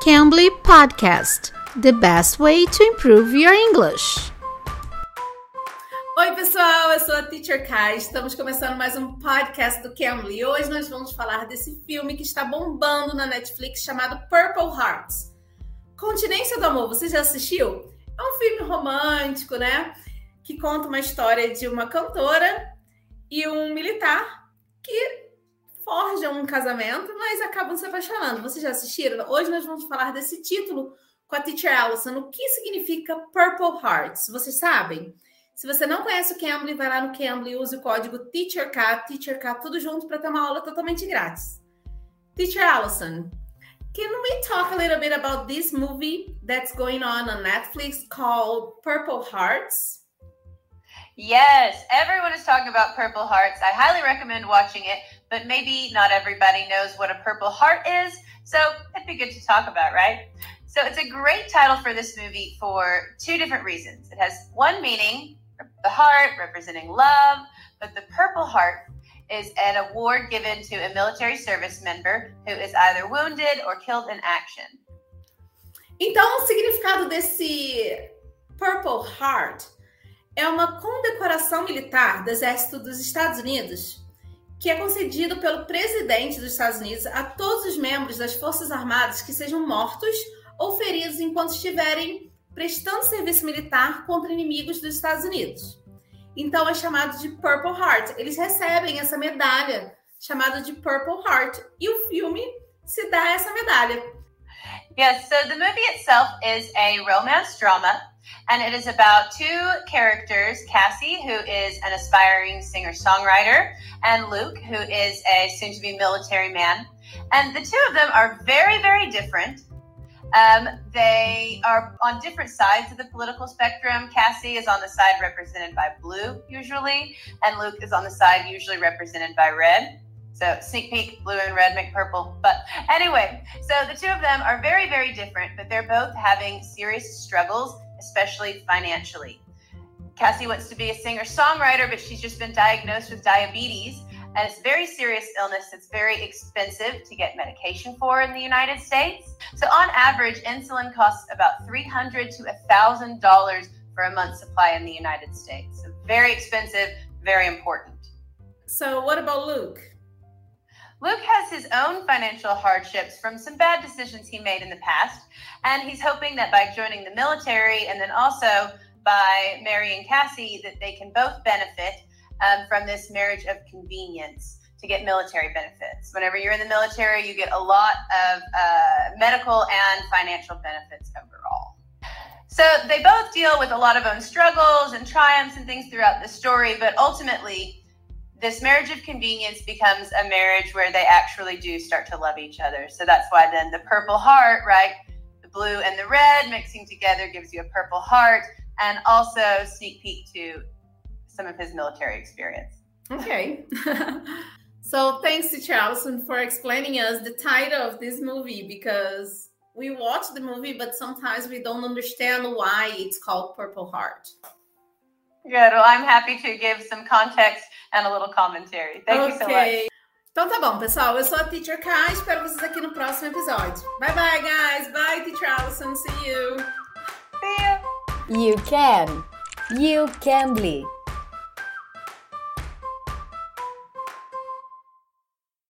Cambly Podcast The best way to improve your English. Oi, pessoal, eu sou a Teacher Kai. Estamos começando mais um podcast do Cambly. Hoje nós vamos falar desse filme que está bombando na Netflix chamado Purple Hearts. Continência do Amor, você já assistiu? É um filme romântico, né? Que conta uma história de uma cantora e um militar que forjam um casamento, mas acabam se apaixonando. Vocês já assistiram? Hoje nós vamos falar desse título com a Teacher Allison. O que significa Purple Hearts? Vocês sabem? Se você não conhece o Cambly, vai lá no Cambly e use o código TEACHERK, TEACHERK, tudo junto para ter uma aula totalmente grátis. Teacher Allison, can we talk a little bit about this movie that's going on on Netflix called Purple Hearts? Yes, everyone is talking about Purple Hearts. I highly recommend watching it, but maybe not everybody knows what a Purple Heart is, so it'd be good to talk about, right? So it's a great title for this movie for two different reasons. It has one meaning, the heart representing love, but the Purple Heart is an award given to a military service member who is either wounded or killed in action. Então, o significado desse Purple Heart é uma condecoração militar do Exército dos Estados Unidos que é concedido pelo presidente dos Estados Unidos a todos os membros das Forças Armadas que sejam mortos ou feridos enquanto estiverem prestando serviço militar contra inimigos dos Estados Unidos. Então é chamado de Purple Heart. Eles recebem essa medalha chamada de Purple Heart e o filme se dá essa medalha. Yes, so the movie itself is a romance drama and it is about two characters Cassie, who is an aspiring singer songwriter, and Luke, who is a soon to be military man. And the two of them are very, very different. Um, they are on different sides of the political spectrum. Cassie is on the side represented by blue, usually, and Luke is on the side usually represented by red. So sneak peek, blue and red make purple. But anyway, so the two of them are very, very different, but they're both having serious struggles especially financially. Cassie wants to be a singer songwriter, but she's just been diagnosed with diabetes. And it's a very serious illness. It's very expensive to get medication for in the United States. So, on average, insulin costs about 300 to $1,000 for a month's supply in the United States. So, very expensive, very important. So, what about Luke? Luke has his own financial hardships from some bad decisions he made in the past, and he's hoping that by joining the military and then also by marrying Cassie, that they can both benefit um, from this marriage of convenience to get military benefits. Whenever you're in the military, you get a lot of uh, medical and financial benefits overall. So they both deal with a lot of own struggles and triumphs and things throughout the story, but ultimately, this marriage of convenience becomes a marriage where they actually do start to love each other. So that's why then the purple heart, right? The blue and the red mixing together gives you a purple heart and also sneak peek to some of his military experience. Okay. so thanks to Teacher Allison for explaining us the title of this movie because we watch the movie, but sometimes we don't understand why it's called Purple Heart. Good. Well, I'm happy to give some context and a little commentary. Thank okay. you so much. Então tá bom, pessoal. Eu sou a Teacher Kai. Espero vocês aqui no próximo episódio. Bye bye, guys. Bye, Teacher Allison. See you. See you. You can. You can be.